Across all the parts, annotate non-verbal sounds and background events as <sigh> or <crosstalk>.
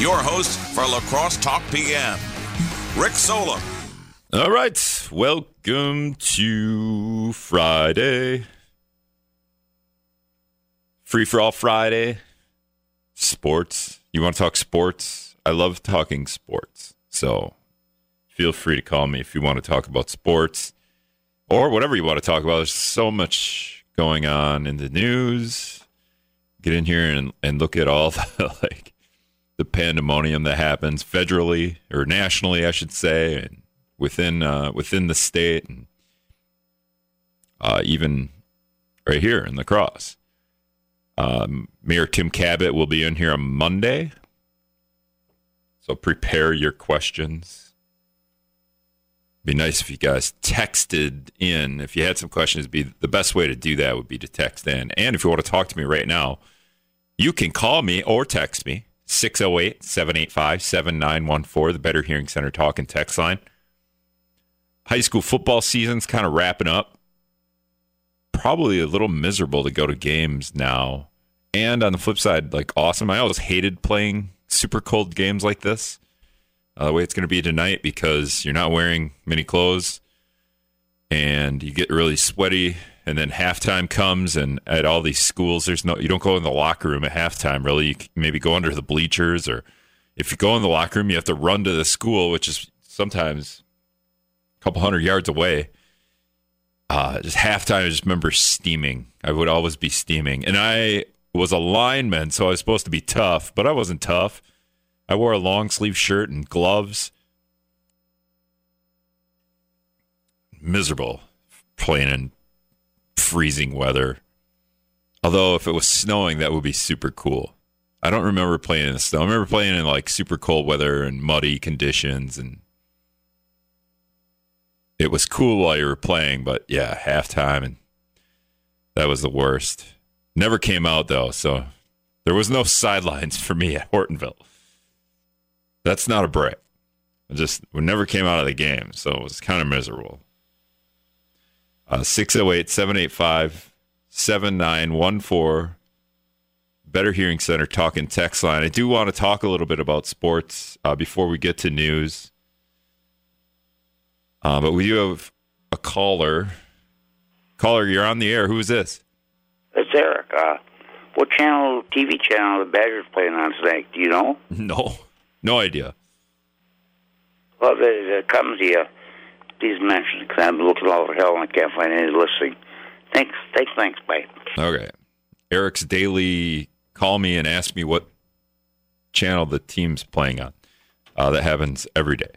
your host for La Crosse Talk PM, Rick Solem. All right, welcome to Friday. Free for all Friday. Sports. You want to talk sports? I love talking sports. So feel free to call me if you want to talk about sports or whatever you want to talk about. There's so much going on in the news. Get in here and, and look at all <laughs> the like the pandemonium that happens federally or nationally, I should say, and within uh, within the state, and uh, even right here in La Crosse. Um, Mayor Tim Kabat will be in here on Monday, so prepare your questions. Be nice if you guys texted in. If you had some questions, be the best way to do that would be to text in. And if you want to talk to me right now, you can call me or text me 608 785 7914, the Better Hearing Center talk and text line. High school football season's kind of wrapping up. Probably a little miserable to go to games now. And on the flip side, like awesome. I always hated playing super cold games like this. Uh, the way it's going to be tonight because you're not wearing many clothes and you get really sweaty and then halftime comes and at all these schools there's no you don't go in the locker room at halftime really. You maybe go under the bleachers or if you go in the locker room you have to run to the school which is sometimes a couple hundred yards away. Uh, just halftime i just remember steaming. I would always be steaming. And i was a lineman so i was supposed to be tough but i wasn't tough. I wore a long sleeve shirt and gloves. Miserable playing in freezing weather. Although if it was snowing, that would be super cool. I don't remember playing in the snow. I remember playing in like super cold weather and muddy conditions, and it was cool while you were playing. But yeah, halftime and that was the worst. Never came out though, so there was no sidelines for me at Hortonville. That's not a break. I just we never came out of the game, so it was kind of miserable. Uh, 608 785 7914. Better Hearing Center talking text line. I do want to talk a little bit about sports uh, before we get to news. Uh, but we do have a caller. Caller, you're on the air. Who is this? It's Eric. Uh, what channel, TV channel, the Badgers playing on tonight? Do you know? <laughs> No, no idea. Well, it, it comes to you. Please mention because I'm looking all over hell and I can't find any listing. Thanks. Thanks. Thanks. Bye. Okay. Eric's daily call me and ask me what channel the team's playing on. Uh, that happens every day.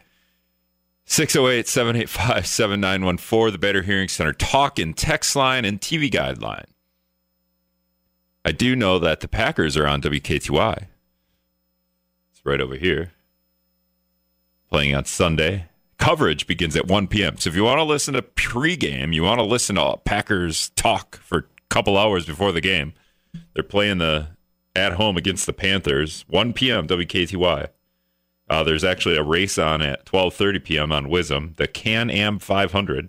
608 785 7914, the Better Hearing Center talk and text line and TV guideline. I do know that the Packers are on WKTY. It's right over here. Playing on Sunday. Coverage begins at 1 p.m. So if you want to listen to pregame, you want to listen to Packers talk for a couple hours before the game, they're playing the at home against the Panthers, 1 p.m. WKTY. Uh, there's actually a race on at 12:30 p.m. on WIZM, the Can Am 500.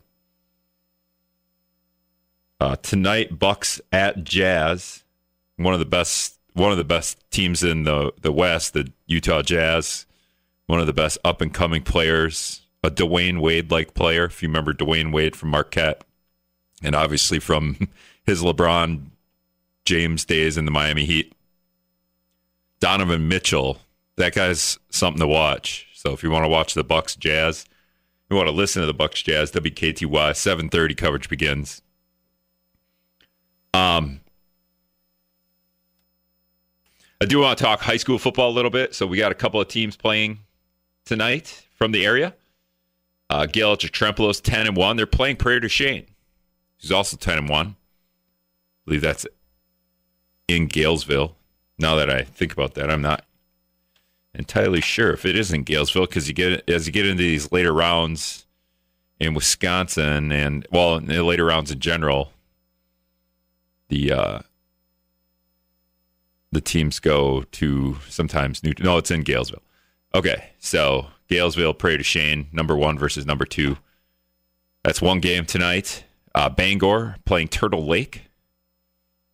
Uh, tonight, Bucks at Jazz, one of the best one of the best teams in the the West, the Utah Jazz, one of the best up and coming players, a Dwyane Wade like player. If you remember Dwyane Wade from Marquette, and obviously from <laughs> his LeBron James days in the Miami Heat. Donovan Mitchell, that guy's something to watch. So if you want to watch the Bucks Jazz, you want to listen to the Bucks Jazz, WKTY 7:30 coverage begins. Um I do want to talk high school football a little bit. So we got a couple of teams playing tonight from the area. Uh, Gael Trempealeau's 10 and 1. They're playing Prairie du Chien, who's also 10 and 1. I believe that's in Galesville. Now that I think about that, I'm not entirely sure if it is in Galesville because you get as you get into these later rounds in Wisconsin and well, in the later rounds in general, the uh, the teams go to sometimes New. No, it's in Galesville. Okay, so Galesville, Prairie du Chien, number one versus number two. That's one game tonight. Uh, Bangor playing Turtle Lake.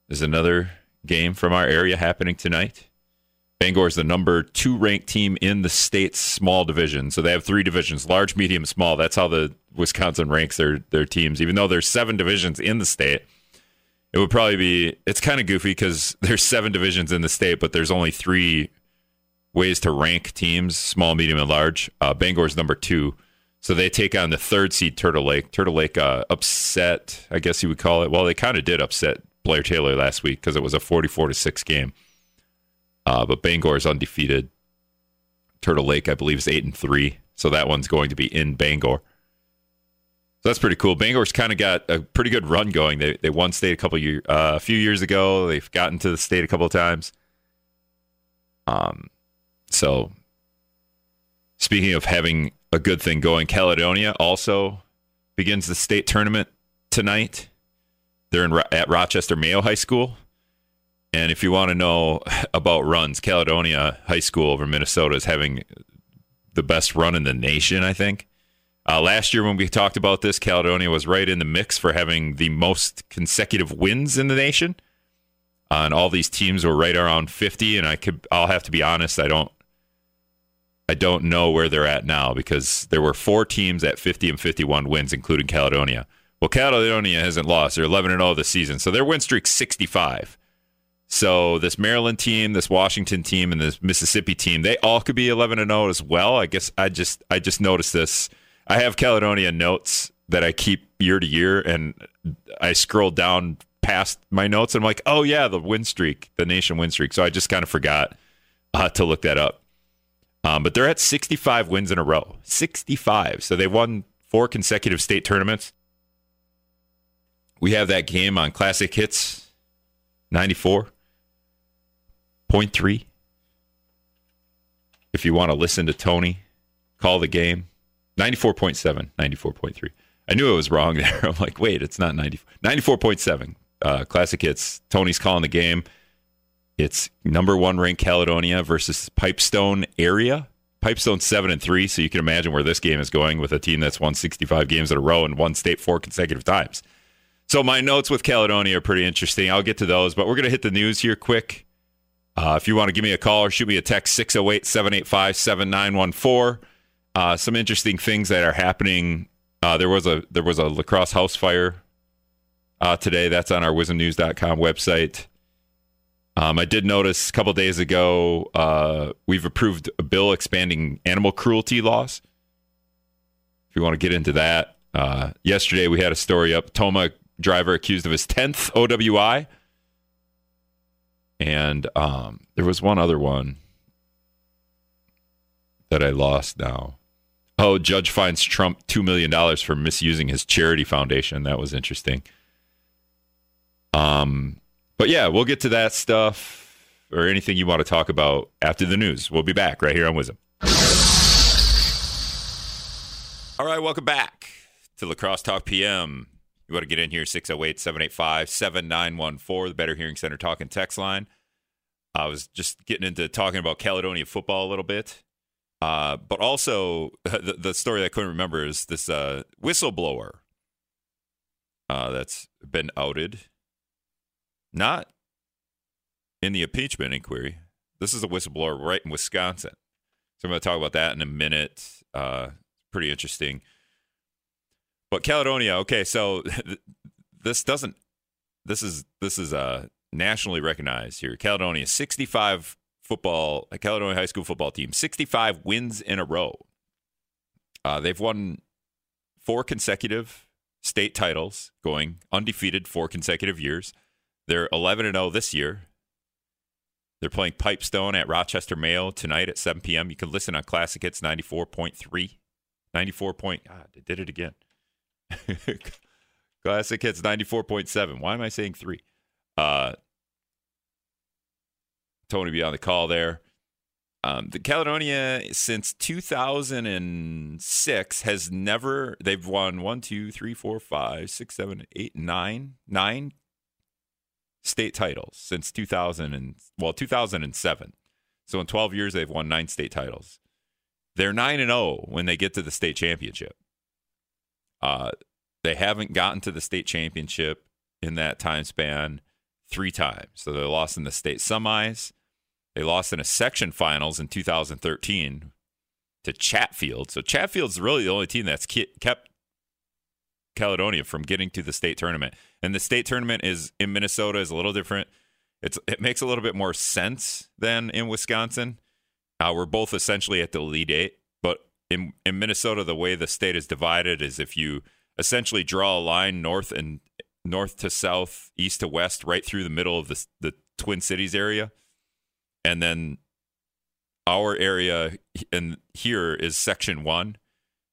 is another game from our area happening tonight. Bangor is the number two ranked team in the state's small division. So they have three divisions: large, medium, small. That's how the Wisconsin ranks their their teams. Even though there's seven divisions in the state, it would probably be. It's kind of goofy because <laughs> there's seven divisions in the state, but there's only three ways to rank teams: small, medium, and large. Uh, Bangor's number two. So they take on the third seed Turtle Lake. Turtle Lake uh, upset, I guess you would call it. Well, they kind of did upset Blair Taylor last week because it was a 44 to 6 game. Uh, but Bangor is undefeated. Turtle Lake, I believe, is 8 and 3. So that one's going to be in Bangor. So that's pretty cool. Bangor's kind of got a pretty good run going. They they won state a couple years, uh, a few years ago. They've gotten to the state a couple of times. Um, so speaking of having a good thing going, Caledonia also begins the state tournament tonight. They're in at Rochester Mayo High School. And if you want to know <laughs> about runs, Caledonia High School over Minnesota is having the best run in the nation, I think. Uh, last year, when we talked about this, Caledonia was right in the mix for having the most consecutive wins in the nation. Uh, and all these teams were right around 50. And I could, I'll have to be honest, I don't, I don't know where they're at now because there were four teams at 50 and 51 wins, including Caledonia. Well, Caledonia hasn't lost. They're 11 and 0 this season. So their win streak 65. So this Maryland team, this Washington team, and this Mississippi team, they all could be 11 and 0 as well. I guess I just I just noticed this. I have Caledonia notes that I keep year to year, and I scroll down past my notes, and I'm like, oh yeah, the win streak, the nation win streak. So I just kind of forgot uh, to look that up. Um, but they're at 65 wins in a row, 65. So they won four consecutive state tournaments. We have that game on Classic Hits 94.3. If you want to listen to Tony call the game, 94.7, 94.3. I knew it was wrong <laughs> there. I'm like, wait, it's not 90, 94.7. Uh, Classic Hits. Tony's calling the game. It's number one ranked Caledonia versus Pipestone area. Pipestone seven and three, so you can imagine where this game is going with a team that's won 65 games in a row and won state four consecutive times. So my notes with Caledonia are pretty interesting. I'll get to those, but we're going to hit the news here quick. Uh, if you want to give me a call or shoot me a text, 608 785 7914. Uh, some interesting things that are happening. Uh, there was a there was a La Crosse house fire uh, today. That's on our wizmnews.com website. Um, I did notice a couple days ago uh, we've approved a bill expanding animal cruelty laws. If you want to get into that, uh, yesterday we had a story up. Tomah driver accused of his 10th OWI. And um, there was one other one that I lost now. Oh, judge finds Trump $2 million for misusing his charity foundation. That was interesting. Um, but yeah, we'll get to that stuff or anything you want to talk about after the news. We'll be back right here on WIZM. All right, welcome back to La Crosse Talk PM. You want to get in here, 608 785 7914, the Better Hearing Center talking text line. I was just getting into talking about Caledonia football a little bit. Uh, but also, <laughs> the, the, story I couldn't remember is this uh, whistleblower uh, that's been outed. Not in the impeachment inquiry. This is a whistleblower right in Wisconsin. So I'm going to talk about that in a minute. Uh, pretty interesting. But Caledonia, okay, so <laughs> this doesn't this is this is uh nationally recognized here. Caledonia 65 football, Caledonia high school football team, 65 wins in a row. Uh, they've won four consecutive state titles, going undefeated four consecutive years. They're 11 and 0 this year. They're playing Pipestone at Rochester Mayo tonight at 7 p.m. You can listen on Classic Hits 94.3. 94 point. God, I did it again. <laughs> Classic hits 94.7. Why am I saying three? Uh, Tony be on the call there. Um, the Caledonia since 2006 has never they've won one, two, three, four, five, six, seven, eight, nine, nine state titles since 2000 and well 2007. So in 12 years they've won nine state titles. They're nine and zero oh when they get to the state championship. Uh, they haven't gotten to the state championship in that time span three times. So they lost in the state semis. They lost in a section finals in 2013 to Chatfield. So Chatfield's really the only team that's kept Caledonia from getting to the state tournament. And the state tournament is in Minnesota is a little different. It's it makes a little bit more sense than in Wisconsin. Uh, we're both essentially at the lead Eight, but in in Minnesota, the way the state is divided is if you essentially draw a line north and north to south, east to west, right through the middle of the the Twin Cities area, and then our area and here is section one.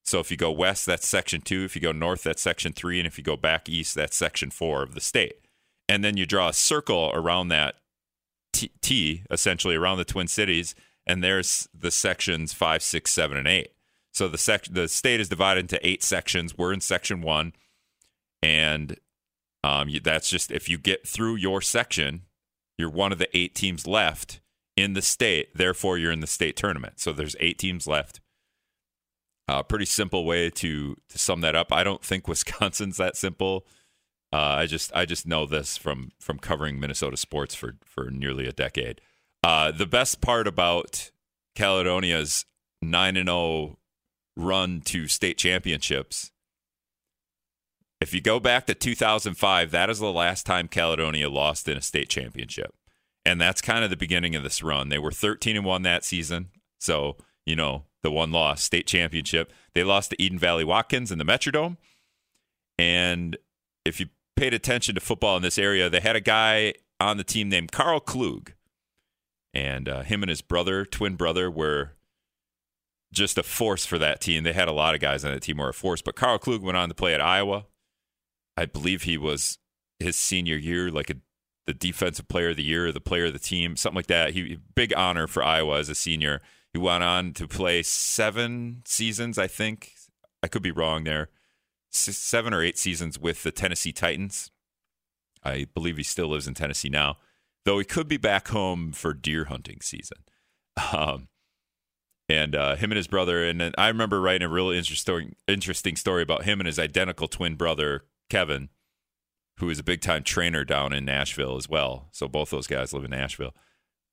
So if you go west, that's section two. If you go north, that's section three. And if you go back east, that's section four of the state. And then you draw a circle around that T, essentially around the Twin Cities. And there's the sections five, six, seven, and eight. So the sec- the state is divided into eight sections. We're in section one. And um, you, that's just if you get through your section, you're one of the eight teams left in the state. Therefore, you're in the state tournament. So there's eight teams left. Uh, pretty simple way to to sum that up. I don't think Wisconsin's that simple. Uh, I just I just know this from from covering Minnesota sports for for nearly a decade. Uh, the best part about Caledonia's nine and zero oh run to state championships. If you go back to 2005, that is the last time Caledonia lost in a state championship and that's kind of the beginning of this run. They were 13 and 1 that season. So, you know, the one loss, state championship. They lost to Eden Valley Watkins in the Metrodome. And if you paid attention to football in this area, they had a guy on the team named Karl Klug. And uh, him and his brother, twin brother, were just a force for that team. They had a lot of guys on that team who were a force, but Karl Klug went on to play at Iowa. I believe he was his senior year, like a the defensive player of the year, the player of the team, something like that. He big honor for Iowa as a senior. He went on to play seven seasons, I think. I could be wrong there. Seven or eight seasons with the Tennessee Titans. I believe he still lives in Tennessee now, though he could be back home for deer hunting season. Um, and uh, him and his brother, and I remember writing a really interesting interesting story about him and his identical twin brother Kevin who is a big time trainer down in Nashville as well. So both those guys live in Nashville.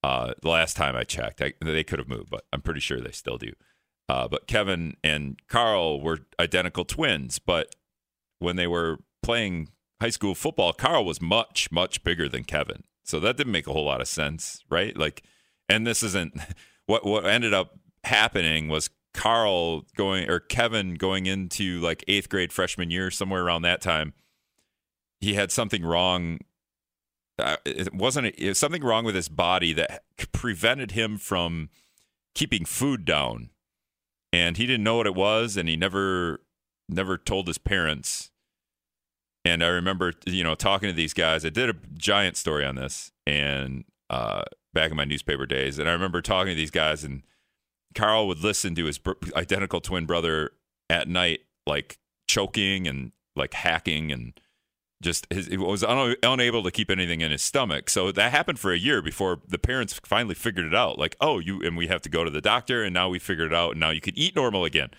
Uh, the last time I checked, I, they could have moved, but I'm pretty sure they still do. Uh, but Kevin and Karl were identical twins, but when they were playing high school football, Karl was much, much bigger than Kevin. So that didn't make a whole lot of sense, right? Like, and this isn't <laughs> what what ended up happening was Karl going or Kevin going into like eighth grade freshman year, somewhere around that time he had something wrong. Uh, it wasn't it was something wrong with his body that prevented him from keeping food down, and he didn't know what it was, and he never never told his parents. And I remember, you know, talking to these guys. I did a giant story on this, and uh, back in my newspaper days, and I remember talking to these guys, and Karl would listen to his identical twin brother at night, like choking and like hacking and just his, was un- unable to keep anything in his stomach. So that happened for a year before the parents finally figured it out. Like, oh, you and we have to go to the doctor, and now we figured it out, and now you could eat normal again.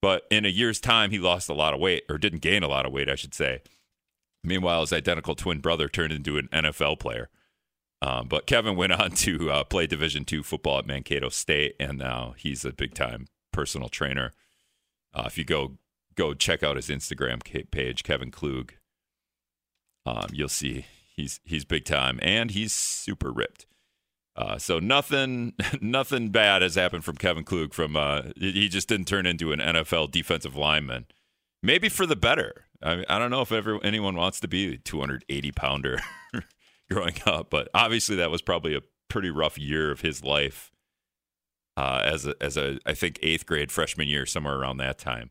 But in a year's time, he lost a lot of weight, or didn't gain a lot of weight, I should say. Meanwhile, his identical twin brother turned into an NFL player. Um, but Kevin went on to uh, play Division two football at Mankato State, and now he's a big time personal trainer. Uh, if you go go check out his Instagram page, Kevin Klug, um, you'll see he's he's big time and he's super ripped. Uh, so nothing <laughs> nothing bad has happened from Kevin Klug. From uh, he just didn't turn into an NFL defensive lineman. Maybe for the better. I, I don't know if ever anyone wants to be a 280 pounder <laughs> growing up, but obviously that was probably a pretty rough year of his life. Uh, as a as a I think eighth grade freshman year somewhere around that time.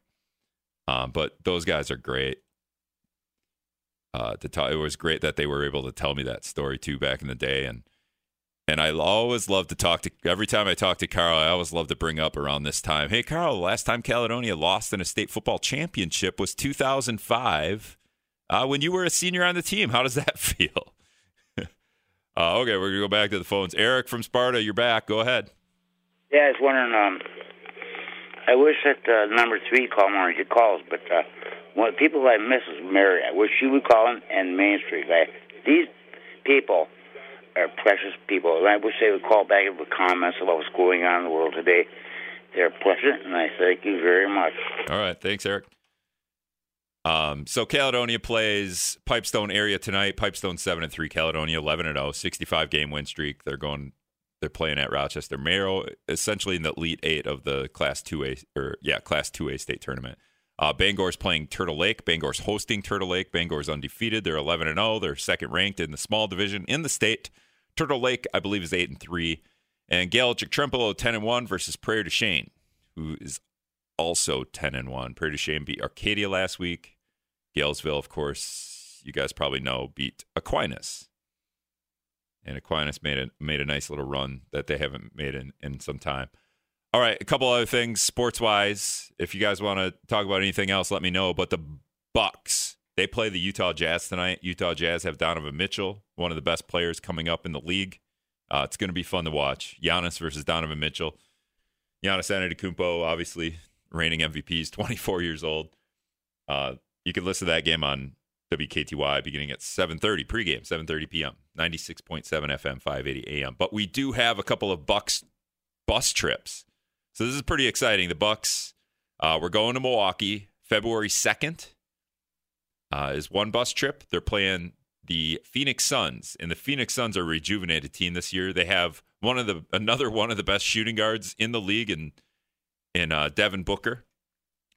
Um, but those guys are great uh, to tell. It was great that they were able to tell me that story too back in the day, and and I always love to talk to. Every time I talk to Karl, I always love to bring up around this time. Hey, Karl, last time Caledonia lost in a state football championship was 2005, uh, when you were a senior on the team. How does that <laughs> feel? <laughs> uh, okay, we're gonna go back to the phones. Eric from Sparta, you're back. Go ahead. Yeah, I was wondering. Um, I wish that uh, number three call more. Calls, but. Uh, well, people like Mrs. Mary, I wish she would call in, and Main Street. Like, these people are precious people. And I wish they would call back with comments about what's going on in the world today. They're precious, and I thank you very much. All right. Thanks, Eric. Um, so Caledonia plays Pipestone area tonight. Pipestone seven and three, Caledonia eleven and 0, 65 game win streak. They're going they're playing at Rochester Merrill, essentially in the elite eight of the Class Two A or yeah, Class Two A state tournament. Uh, Bangor's playing Turtle Lake. Bangor's hosting Turtle Lake. Bangor's undefeated. They're 11 and 0. They're second ranked in the small division in the state. Turtle Lake, I believe, is eight and three. And Gale-Ettrick-Trempealeau 10 and one versus Prairie du Chien, who is also 10 and one. Prairie du Chien beat Arcadia last week. Galesville, of course, you guys probably know, beat Aquinas and Aquinas made a made a nice little run that they haven't made in, in some time. All right, a couple other things sports wise. If you guys want to talk about anything else, let me know. But the Bucks, they play the Utah Jazz tonight. Utah Jazz have Donovan Mitchell, one of the best players coming up in the league. Uh, it's going to be fun to watch. Giannis versus Donovan Mitchell. Giannis Antetokounmpo, obviously reigning MVP, is 24 years old. Uh, you can listen to that game on WKTY beginning at 7:30 pregame, 7:30 p.m. 96.7 FM, 580 AM. But we do have a couple of Bucks bus trips, so this is pretty exciting. The Bucks, uh, we're going to Milwaukee February 2nd. Uh, is one bus trip. They're playing the Phoenix Suns, and the Phoenix Suns are a rejuvenated team this year. They have one of the another one of the best shooting guards in the league, and in uh, Devin Booker.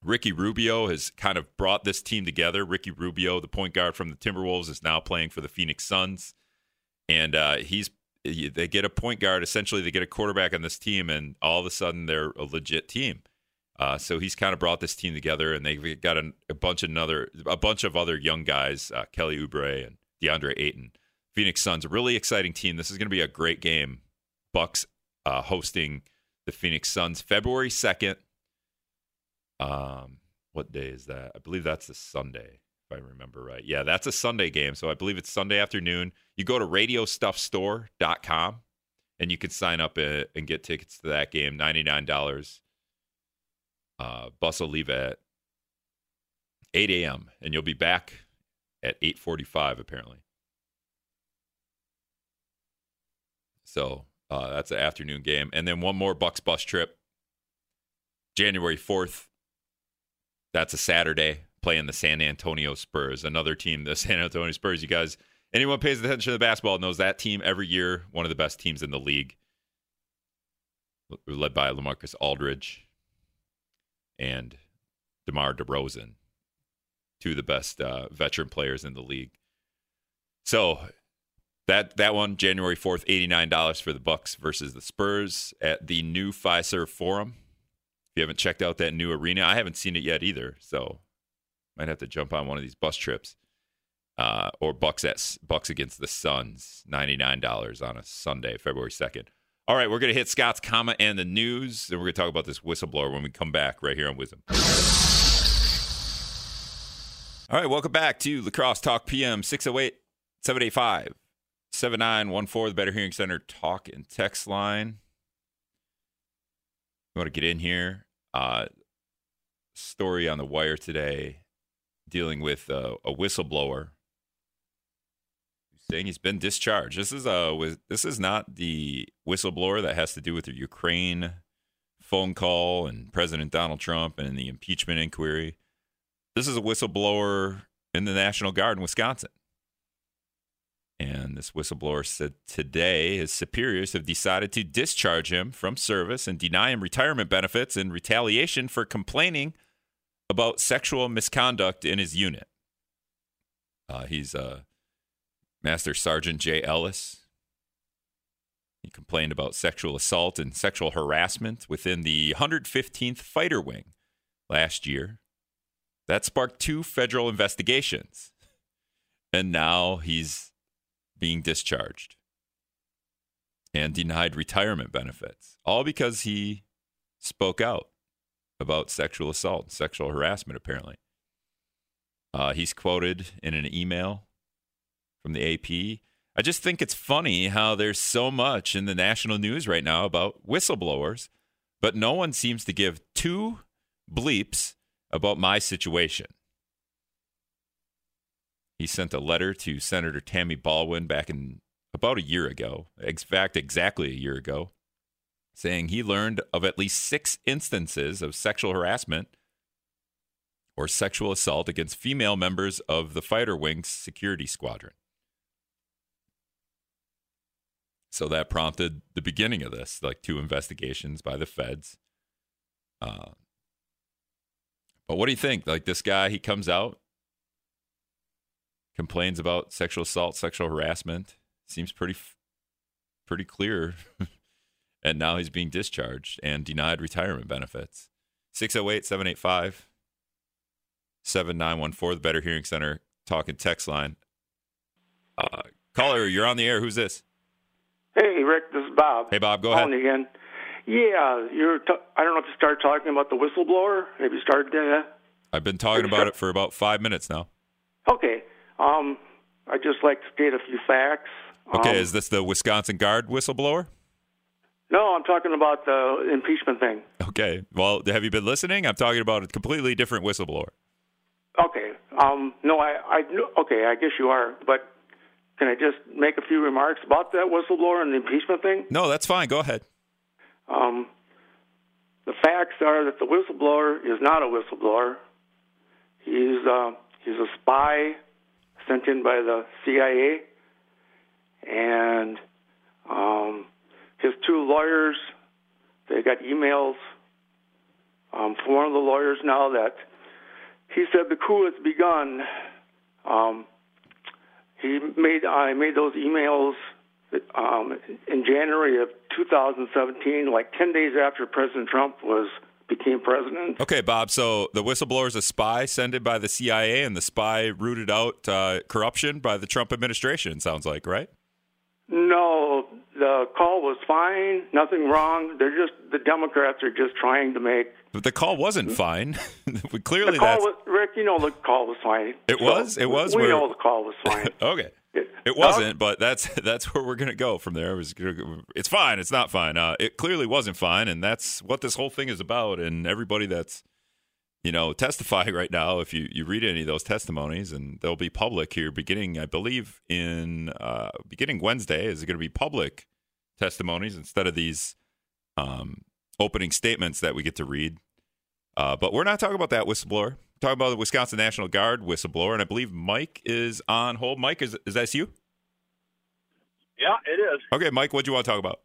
Ricky Rubio has kind of brought this team together. Ricky Rubio, the point guard from the Timberwolves, is now playing for the Phoenix Suns, and uh, he's they get a point guard. Essentially, they get a quarterback on this team, and all of a sudden they're a legit team. Uh, so he's kind of brought this team together, and they've got a, a bunch of another a bunch of other young guys, uh, Kelly Oubre and DeAndre Ayton. Phoenix Suns, a really exciting team. This is going to be a great game. Bucks uh, hosting the Phoenix Suns February second um, what day is that? I believe that's a Sunday, I remember right. Yeah, that's a Sunday game. So I believe it's Sunday afternoon. You go to radiostuffstore.com and you can sign up uh, and get tickets to that game, $99. Uh, bus will leave at 8 a.m. and you'll be back at 8:45 apparently. So uh, that's an afternoon game, and then one more Bucks bus trip, January 4th that's a Saturday playing the San Antonio Spurs, another team, the <laughs> San Antonio Spurs. You guys, anyone pays attention to basketball knows that team every year, one of the best teams in the league, led by Lamarcus Aldridge and DeMar DeRozan, two of the best uh, veteran players in the league. So that that one, January fourth, eighty nine dollars for the Bucks versus the Spurs at the new Fiserv Forum If you haven't checked out that new arena, I haven't seen it yet either. So might have to jump on one of these bus trips. Uh, or Bucks at Bucks against the Suns, ninety nine dollars on a Sunday, February second. All right, we're gonna hit Scott's comment and the news, and we're gonna talk about this whistleblower when we come back right here on WIZM. All right, welcome back to La Crosse Talk PM 608 785 7914, the Better Hearing Center talk and text line. You want to get in here? Uh, story on the wire today dealing with uh, a whistleblower saying he's been discharged. This is a this is not the whistleblower that has to do with the Ukraine phone call and President Donald Trump and the impeachment inquiry. This is a whistleblower in the National Guard in Wisconsin. And this whistleblower said today his superiors have decided to discharge him from service and deny him retirement benefits in retaliation for complaining about sexual misconduct in his unit. Uh, he's uh, Master Sergeant Jay Ellis. He complained about sexual assault and sexual harassment within the 115th Fighter Wing last year. That sparked two federal investigations. And now he's being discharged and denied retirement benefits, all because he spoke out about sexual assault, sexual harassment, apparently. Uh, he's quoted in an email from the AP. I just think it's funny how there's so much in the national news right now about whistleblowers, but no one seems to give two bleeps about my situation. He sent a letter to Senator Tammy Baldwin back in about a year ago, in fact, exactly a year ago, saying he learned of at least six instances of sexual harassment or sexual assault against female members of the Fighter Wings security squadron. So that prompted the beginning of this, like two investigations by the feds. Uh, but what do you think? Like this guy, he comes out, complains about sexual assault, sexual harassment. Seems pretty, pretty clear. <laughs> and now he's being discharged and denied retirement benefits. 608 785 7914, the Better Hearing Center talking text line. Uh, caller, you're on the air. Who's this? Hey, Rick, this is Bob. Hey, Bob, go ahead. Again. Yeah, you're. T- I don't know if you started talking about the whistleblower. Have you started that? I've been talking about it for about five minutes now. Okay. Um, I'd just like to state a few facts. Okay, Um, is this the Wisconsin Guard whistleblower? No, I'm talking about the impeachment thing. Okay. Well, have you been listening? I'm talking about a completely different whistleblower. Okay. Um, no, I, I, okay, I guess you are, but can I just make a few remarks about that whistleblower and the impeachment thing? No, that's fine. Go ahead. Um, the facts are that the whistleblower is not a whistleblower. He's uh, he's a spy sent in by the CIA, and um, his two lawyers they got emails um, from one of the lawyers now that he said the coup has begun. Um, he made I made those emails um, in January of 2017, like 10 days after President Trump was became president. Okay, Bob. So the whistleblower is a spy sent by the CIA, and the spy rooted out uh, corruption by the Trump administration. Sounds like right. No, the call was fine, nothing wrong. They're just the Democrats are just trying to make But the call wasn't fine. <laughs> Clearly, the call that's was Rick. You know the call was fine. It was? It was? We Where- know the call was <laughs> fine. okay. It- It wasn't, but that's <laughs> that's where we're gonna go from there. It was it's fine. It's not fine. Uh, it clearly wasn't fine, and that's what this whole thing is about. And everybody that's you know testifying <laughs> right now, if you you read any of those testimonies, and they'll be public here, beginning I believe in uh, beginning Wednesday is going to be public testimonies instead of these um, opening statements that we get to read. Uh, but we're not talking about that whistleblower. We're talking about the Wisconsin National Guard whistleblower, and I believe Mike is on hold. Mike, is is that you? Yeah, it is. Okay, Mike, what do you want to talk about?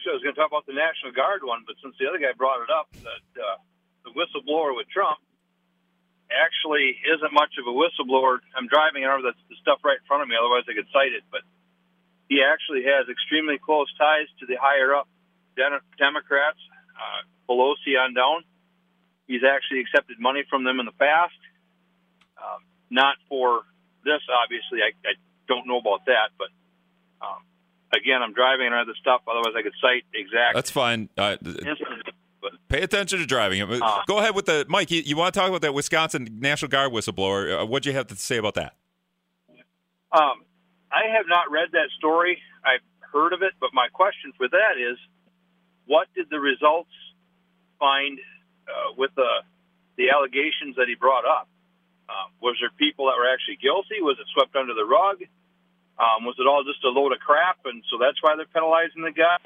Actually, I was going to talk about the National Guard one, but since the other guy brought it up, that uh, the whistleblower with Trump actually isn't much of a whistleblower. I'm driving over the, the stuff right in front of me, otherwise I could cite it. But he actually has extremely close ties to the higher up Den- Democrats, uh, Pelosi on down. He's actually accepted money from them in the past. Um, not for this, obviously. I, I don't know about that, but um, again, I'm driving around the stuff. Otherwise, I could cite exact That's fine. Uh, th- instances. But pay attention to driving. Uh, Uh. Go ahead with the Mike. You, you want to talk about that Wisconsin National Guard whistleblower? Uh, what do you have to say about that? um, I have not read that story. I've heard of it, but my question for that is, what did the results find uh, with the the allegations that he brought up? Um, was there people that were actually guilty? Was it swept under the rug? Um, was it all just a load of crap, and so that's why they're penalizing the guy?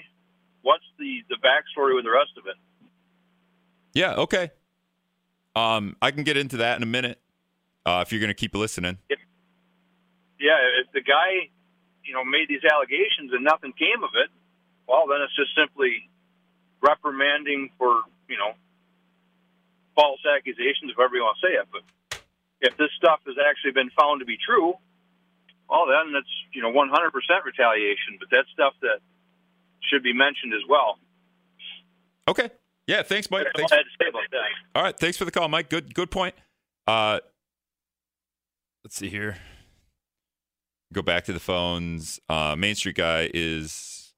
What's the the backstory with the rest of it? Yeah. Okay. Um, I can get into that in a minute. Uh, if you're going to keep listening. yeah, if the guy, you know, made these allegations and nothing came of it, well, then it's just simply reprimanding for, you know, false accusations, however you want to say it. But if this stuff has actually been found to be true, well, then that's, you know, 100% retaliation. But that's stuff that should be mentioned as well. Okay. Yeah. Thanks, Mike. Thanks. all I had to say about that. All right, thanks for the call, Mike. Good, good point. Uh, let's see here. Go back to the phones. Uh, Main Street guy is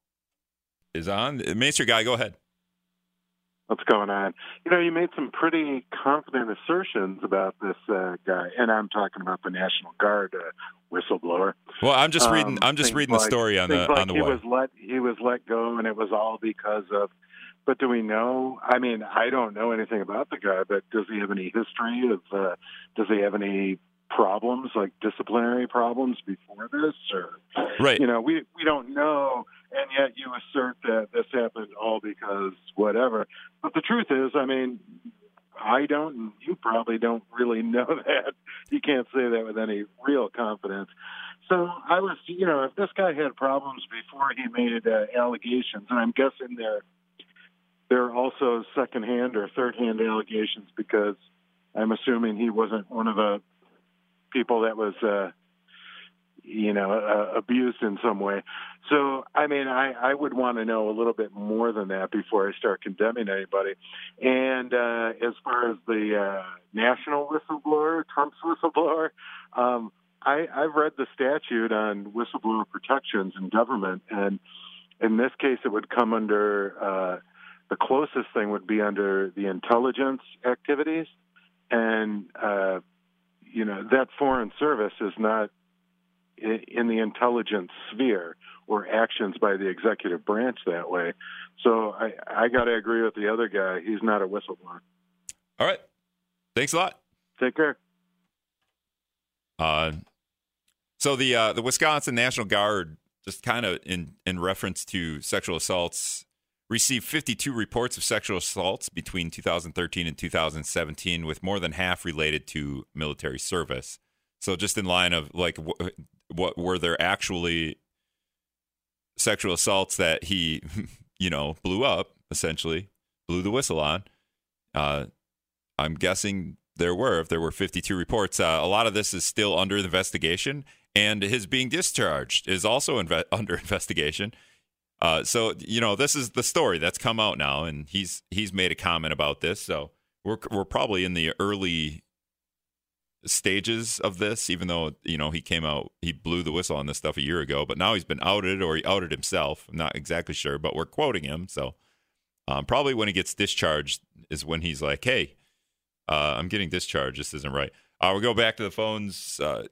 is on. Main Street guy, go ahead. What's going on. You know, you made some pretty confident assertions about this uh, guy, and I'm talking about the National Guard uh, whistleblower. Well, I'm just Um, reading. I'm just reading the story on the like on the he web. was let he was let go, and it was all because of. But do we know? I mean, I don't know anything about the guy, but does he have any history of? Uh, does he have any problems, like disciplinary problems, before this, or Right. you know, we we don't know, and yet you assert that this happened all because whatever. But the truth is, I mean, I don't, and you probably don't really know <laughs> that. You can't say that with any real confidence. So I was, you know, if this guy had problems before he made uh, allegations, and I'm guessing they're they're also secondhand or third-hand allegations because I'm assuming he wasn't one of the people that was, uh, you know, uh, abused in some way. So, I mean, I, I would want to know a little bit more than that before I start condemning anybody. And uh, as far as the uh, national whistleblower, Trump's whistleblower, um, I, I've read the statute on whistleblower protections in government, and in this case, it would come under uh, the closest thing would be under the intelligence activities, and uh, you know that foreign service is not in the intelligence sphere or actions by the executive branch that way. So I, I got to agree with the other guy. He's not a whistleblower. All right. Thanks a lot. Take care. Uh, so the uh, the Wisconsin National Guard, just kind of in in reference to sexual assaults, received 52 reports of sexual assaults between 2013 and 2017, with more than half related to military service. So just in line of like, what were there actually sexual assaults that he, <laughs> you know, blew up essentially, blew the whistle on? Uh, I'm guessing there were. If there were 52 reports, uh, a lot of this is still under investigation, and his being discharged is also inve- <laughs> under investigation. Uh, so you know, this is the story that's come out now, and he's he's made a comment about this. So we're we're probably in the early stages of this, even though you know he came out, he blew the whistle on this stuff a year ago, but now he's been outed or he outed himself. I'm not exactly sure, but we're quoting him. So um, probably when he gets discharged is when he's like, "Hey, uh, I'm getting discharged. This isn't right." Uh, we'll go back to the phones. Uh,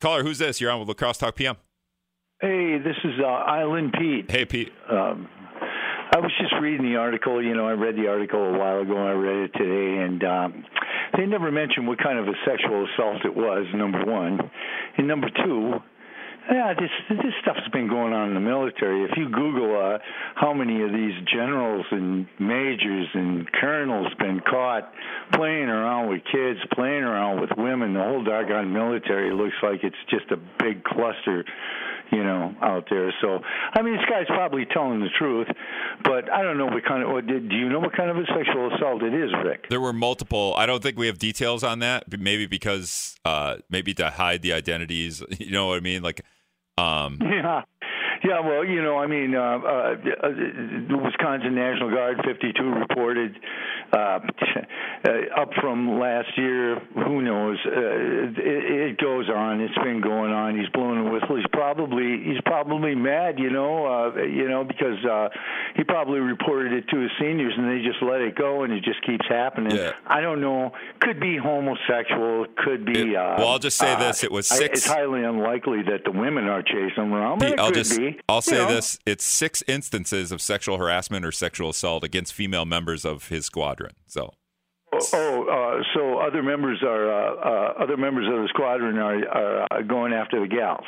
caller, who's this? You're on with La Crosse Talk PM. Hey, this is uh, Island Pete. Hey, Pete. Um, I was just reading the article. You know, I read the article a while ago. I read it today, and um, they never mentioned what kind of a sexual assault it was. Number one, and number two, yeah, this this stuff's been going on in the military. If you Google uh, how many of these generals and majors and colonels been caught playing around with kids, playing around with women, the whole doggone military looks like it's just a big cluster, you know, out there. So, I mean, this guy's probably telling the truth, but I don't know what kind of. What, do you know what kind of a sexual assault it is, Rick? There were multiple. I don't think we have details on that. but Maybe because uh, maybe to hide the identities. <laughs> You know what I mean? Like, um, Yeah. Yeah, well, you know, I mean, uh, uh, the Wisconsin National Guard 52 reported uh, uh, up from last year. Who knows? Uh, it, it goes on. It's been going on. He's blowing a whistle. He's probably he's probably mad, you know, uh, you know, because uh, he probably reported it to his seniors and they just let it go and it just keeps happening. Yeah. I don't know. Could be homosexual. Could be. It- uh, well, I'll just say uh, this. It was I- six- It's highly unlikely that the women are chasing him around. But Pete, it I'll could just be. I'll say know. this: it's six instances of sexual harassment or sexual assault against female members of his squadron. So Oh, uh, so other members are uh, uh, other members of the squadron are, are uh, going after the gals.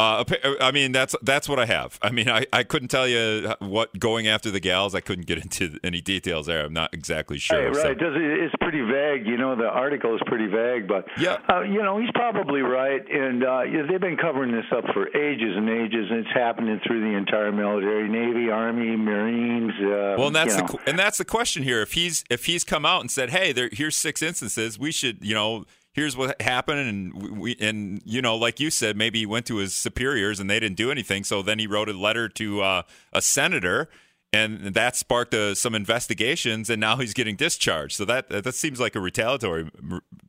Uh, I mean, that's that's what I have. I mean, I, I couldn't tell you what going after the gals. I couldn't get into any details there. I'm not exactly sure. So- right? Does it's pretty vague. You know, the article is pretty vague, but Yeah. uh, you know, he's probably right. And uh, they've been covering this up for ages and ages, and it's happening through the entire military: Navy, Army, Marines. Uh, Well, and that's the know. and that's the question here. If he's if he's come out and said, "Hey, there here's six instances. We should, you know, here's what happened," and we- and you know, like you said, maybe he went to his superiors and they didn't do anything. So then he wrote a letter to uh, a senator, and that sparked uh, some investigations, and now he's getting discharged. So that that seems like a retaliatory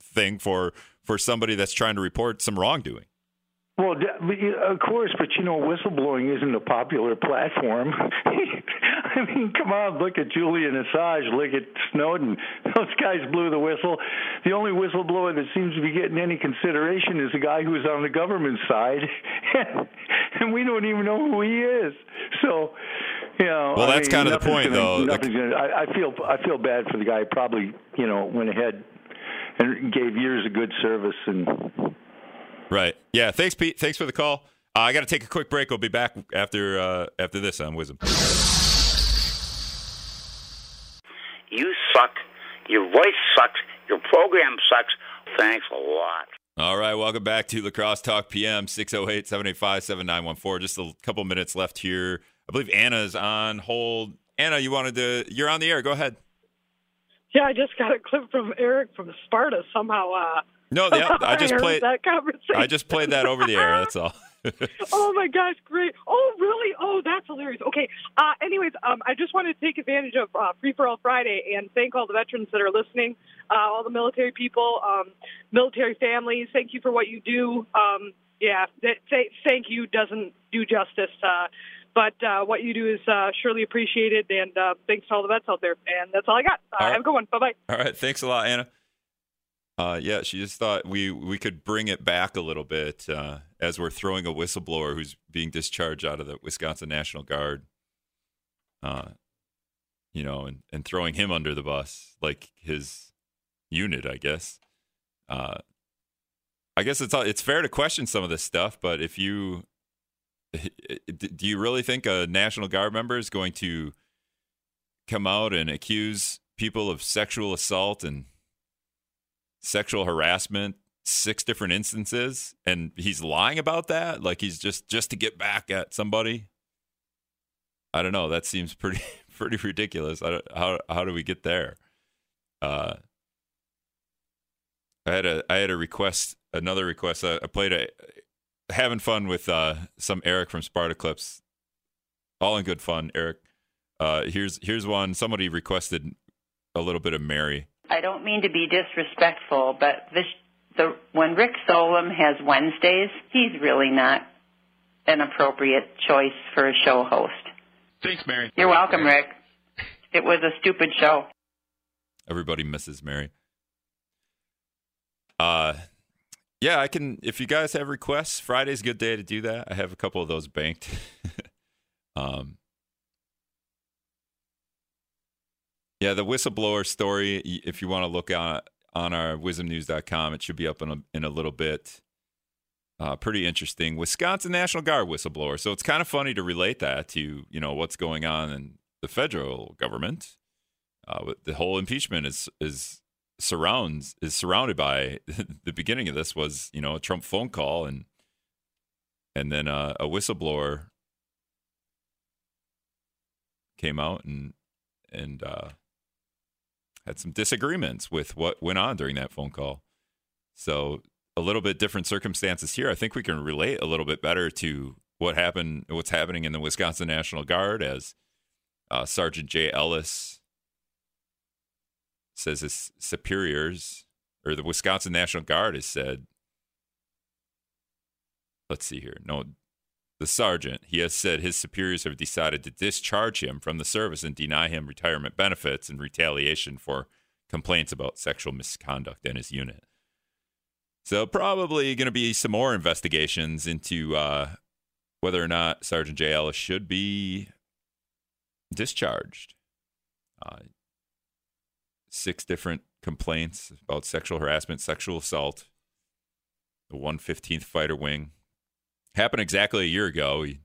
thing for for somebody that's trying to report some wrongdoing. Well, of course, but you know, whistleblowing isn't a popular platform. <laughs> <laughs> I mean, come on, look at Julian Assange, look at Snowden. <laughs> Those guys blew the whistle. The only whistleblower that seems to be getting any consideration is the guy who's on the government side, <laughs> and we don't even know who he is. So, you know, Well, I that's mean, kind of the point, gonna- though. Nothing's gonna, I, I feel I feel bad for the guy. who Probably, you know, went ahead and gave years of good service. And right, yeah. Thanks, Pete. Thanks for the call. Uh, I got to take a quick break. We'll be back after uh, after this on WIZM. You suck. Your voice sucks. Your program sucks. Thanks a lot. All right, welcome back to La Crosse Talk PM 608 785 7914. Just a couple minutes left here. I believe Anna's on hold. Anna, you wanted to, you're on the air. Go ahead. Yeah, I just got a clip from Eric from Sparta somehow. Uh, no, yeah, I <laughs> just played that conversation. I just played that over the air. That's all. <laughs> oh my gosh, great! Oh really? Oh, that's hilarious. Okay. Uh, anyways, um, I just wanted to take advantage of uh, Free for All Friday and thank all the veterans that are listening, uh, all the military people, um, military families. Thank you for what you do. Um, yeah, that, say, thank you doesn't do justice. Uh, but uh, what you do is uh, surely appreciated, and uh, thanks to all the vets out there. And that's all I got. Uh, right. Have a good one. Bye bye. All right, thanks a lot, Anna. Uh, yeah, she just thought we we could bring it back a little bit uh, as we're throwing a whistleblower who's being discharged out of the Wisconsin National Guard. Uh, you know, and, and throwing him under the bus like his unit, I guess. Uh, I guess it's it's fair to question some of this stuff, but if you do you really think a National Guard member is going to come out and accuse people of sexual assault and sexual harassment six different instances and he's lying about that? Like he's just just to get back at somebody? I don't know. That seems pretty <laughs> pretty ridiculous. How how do we get there? Uh i had a i had a request another request. I, I played a having fun with uh some eric from sparta clips. All in good fun eric. Uh here's here's one. Somebody requested a little bit of mary I don't mean to be disrespectful, but this the when Rick Solom has Wednesdays, he's really not an appropriate choice for a show host. Thanks, Mary. You're welcome, Rick. It was a stupid show. Everybody misses Mary. Uh yeah, I can if you guys have requests, Friday's a good day to do that. I have a couple of those banked. <laughs> um Yeah, the whistleblower story. If you want to look on on our wizmnews.com, it should be up in a, in a little bit. Uh, pretty interesting. Wisconsin National Guard whistleblower. So it's kind of funny to relate that to you know what's going on in the federal government. Uh, the whole impeachment is is surrounds is surrounded by <laughs> the beginning of this was you know a Trump phone call and and then uh, a whistleblower came out and and uh, had some disagreements with what went on during that phone call. So a little bit different circumstances here. I think we can relate a little bit better to what happened, what's happening in the Wisconsin National Guard, as uh, Sergeant Jay Ellis says his superiors, or the Wisconsin National Guard has said. Let's see here. No, the sergeant, he has said his superiors have decided to discharge him from the service and deny him retirement benefits in retaliation for complaints about sexual misconduct in his unit. So, probably going to be some more investigations into uh, whether or not Sergeant J. Ellis should be discharged. Uh, six different complaints about sexual harassment, sexual assault. The 115th Fighter Wing happened exactly a year ago. He,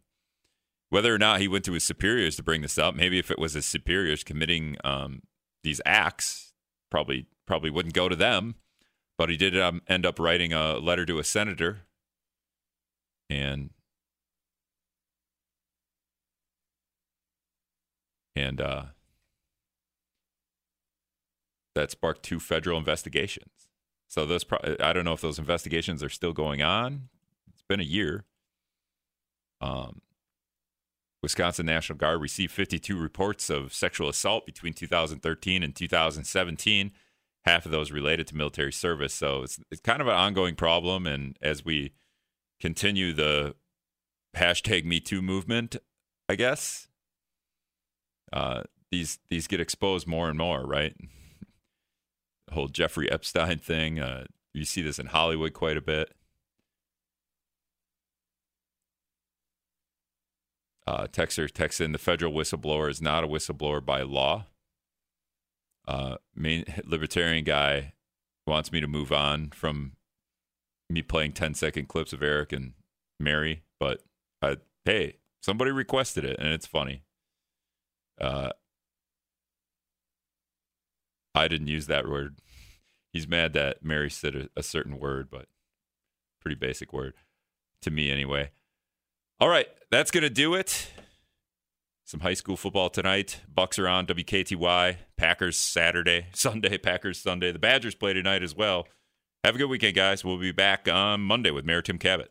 whether or not he went to his superiors to bring this up, maybe if it was his superiors committing um, these acts, probably probably wouldn't go to them. But he did um, end up writing a letter to a senator, and and uh, that sparked two federal investigations. So those, pro- I don't know if those investigations are still going on. It's been a year. Um, Wisconsin National Guard received 52 reports of sexual assault between 2013 and 2017. Half of those related to military service. So it's, it's kind of an ongoing problem. And as we continue the hashtag Me Too movement, I guess, uh, these these get exposed more and more, right? <laughs> the whole Jeffrey Epstein thing. Uh, you see this in Hollywood quite a bit. Uh, Texter texts in the federal whistleblower is not a whistleblower by law. Uh, main libertarian guy wants me to move on from me playing 10 second clips of Eric and Mary, but I, hey, somebody requested it and it's funny. Uh, I didn't use that word. He's mad that Mary said a, a certain word, but pretty basic word to me anyway. All right, that's going to do it. Some high school football tonight. Bucks are on WKTY. Packers Saturday, <laughs> Sunday. Packers Sunday. The Badgers play tonight as well. Have a good weekend, guys. We'll be back on Monday with Mayor Tim Kabat.